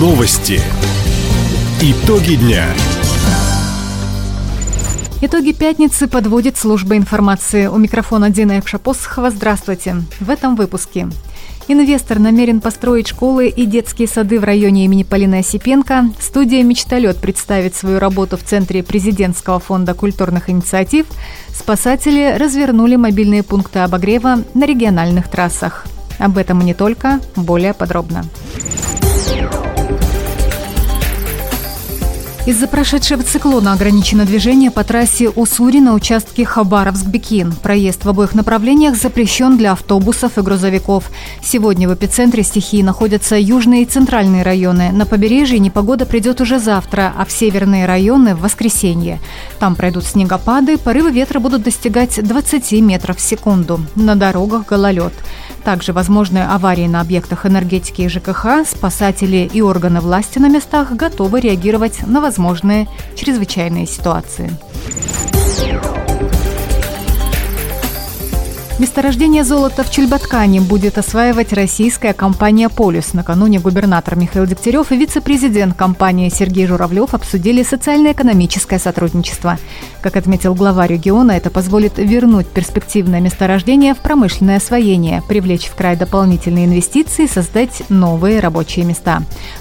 Новости. Итоги дня. Итоги пятницы подводит служба информации. У микрофона Дина Экшапосхова. Здравствуйте. В этом выпуске. Инвестор намерен построить школы и детские сады в районе имени Полины Осипенко. Студия «Мечталет» представит свою работу в Центре президентского фонда культурных инициатив. Спасатели развернули мобильные пункты обогрева на региональных трассах. Об этом и не только, более подробно. Из-за прошедшего циклона ограничено движение по трассе Уссури на участке Хабаровск-Бекин. Проезд в обоих направлениях запрещен для автобусов и грузовиков. Сегодня в эпицентре стихии находятся южные и центральные районы. На побережье непогода придет уже завтра, а в северные районы – в воскресенье. Там пройдут снегопады, порывы ветра будут достигать 20 метров в секунду. На дорогах – гололед. Также возможны аварии на объектах энергетики и ЖКХ. Спасатели и органы власти на местах готовы реагировать на возможные чрезвычайные ситуации. Месторождение золота в Чульбаткане будет осваивать российская компания «Полюс». Накануне губернатор Михаил Дегтярев и вице-президент компании Сергей Журавлев обсудили социально-экономическое сотрудничество. Как отметил глава региона, это позволит вернуть перспективное месторождение в промышленное освоение, привлечь в край дополнительные инвестиции и создать новые рабочие места.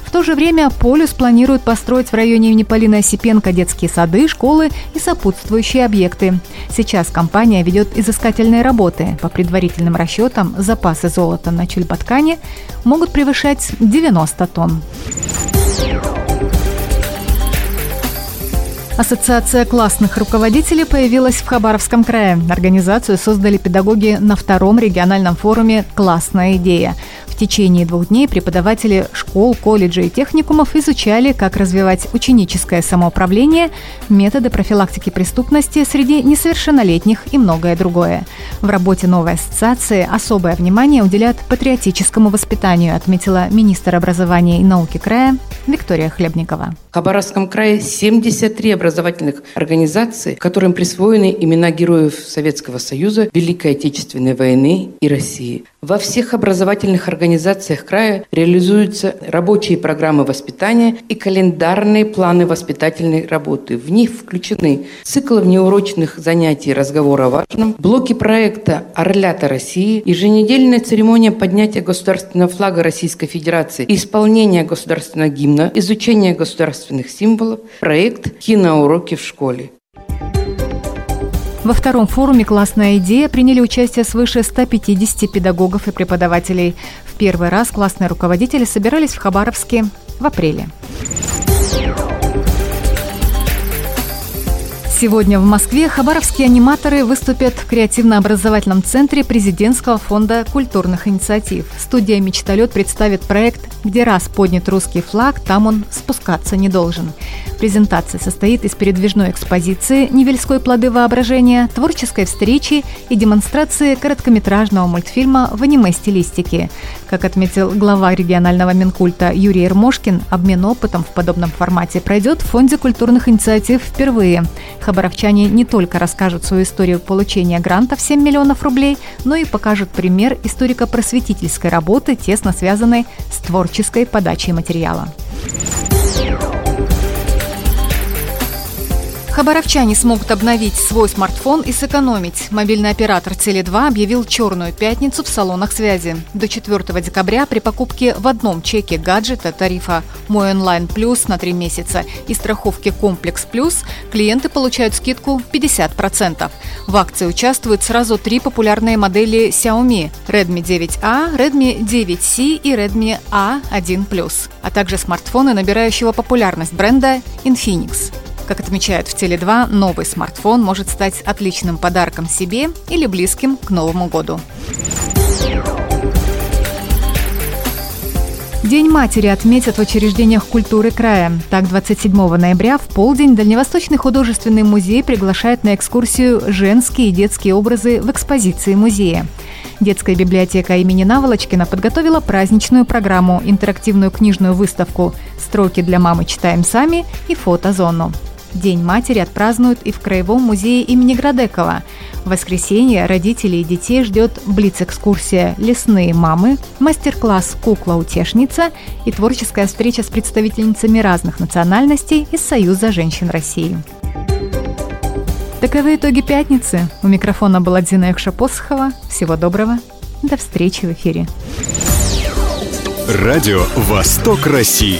В то же время «Полюс» планирует построить в районе имени Полины Осипенко детские сады, школы и сопутствующие объекты. Сейчас компания ведет изыскательные работы. По предварительным расчетам, запасы золота на Чульбаткане могут превышать 90 тонн. Ассоциация классных руководителей появилась в Хабаровском крае. Организацию создали педагоги на втором региональном форуме «Классная идея» течение двух дней преподаватели школ, колледжей и техникумов изучали, как развивать ученическое самоуправление, методы профилактики преступности среди несовершеннолетних и многое другое. В работе новой ассоциации особое внимание уделят патриотическому воспитанию, отметила министр образования и науки края Виктория Хлебникова. В Хабаровском крае 73 образовательных организаций, которым присвоены имена героев Советского Союза, Великой Отечественной войны и России. Во всех образовательных организациях края реализуются рабочие программы воспитания и календарные планы воспитательной работы. В них включены циклы внеурочных занятий разговора о важном, блоки проекта «Орлята России», еженедельная церемония поднятия государственного флага Российской Федерации и исполнения государственного гимна, изучение государственных символов, проект «Киноуроки в школе». Во втором форуме «Классная идея» приняли участие свыше 150 педагогов и преподавателей. В первый раз классные руководители собирались в Хабаровске в апреле. Сегодня в Москве хабаровские аниматоры выступят в креативно-образовательном центре президентского фонда культурных инициатив. Студия «Мечталет» представит проект «Где раз поднят русский флаг, там он спускаться не должен». Презентация состоит из передвижной экспозиции «Невельской плоды воображения», творческой встречи и демонстрации короткометражного мультфильма в аниме-стилистике. Как отметил глава регионального Минкульта Юрий Ермошкин, обмен опытом в подобном формате пройдет в Фонде культурных инициатив впервые. Хабаровчане не только расскажут свою историю получения гранта в 7 миллионов рублей, но и покажут пример историко-просветительской работы, тесно связанной с творческой подачей материала. Хабаровчане смогут обновить свой смартфон и сэкономить. Мобильный оператор Теле2 объявил черную пятницу в салонах связи. До 4 декабря при покупке в одном чеке гаджета тарифа «Мой онлайн плюс» на 3 месяца и страховки «Комплекс плюс» клиенты получают скидку 50%. В акции участвуют сразу три популярные модели Xiaomi – Redmi 9A, Redmi 9C и Redmi A1+, а также смартфоны набирающего популярность бренда Infinix. Как отмечают в Теле2, новый смартфон может стать отличным подарком себе или близким к Новому году. День матери отметят в учреждениях культуры края. Так, 27 ноября в полдень Дальневосточный художественный музей приглашает на экскурсию женские и детские образы в экспозиции музея. Детская библиотека имени Наволочкина подготовила праздничную программу, интерактивную книжную выставку «Строки для мамы читаем сами» и фотозону. День матери отпразднуют и в Краевом музее имени Градекова. В воскресенье родителей и детей ждет блиц-экскурсия «Лесные мамы», мастер-класс «Кукла-утешница» и творческая встреча с представительницами разных национальностей из Союза женщин России. Таковы итоги пятницы. У микрофона была Дина Якшапосхова. Всего доброго. До встречи в эфире. Радио «Восток России».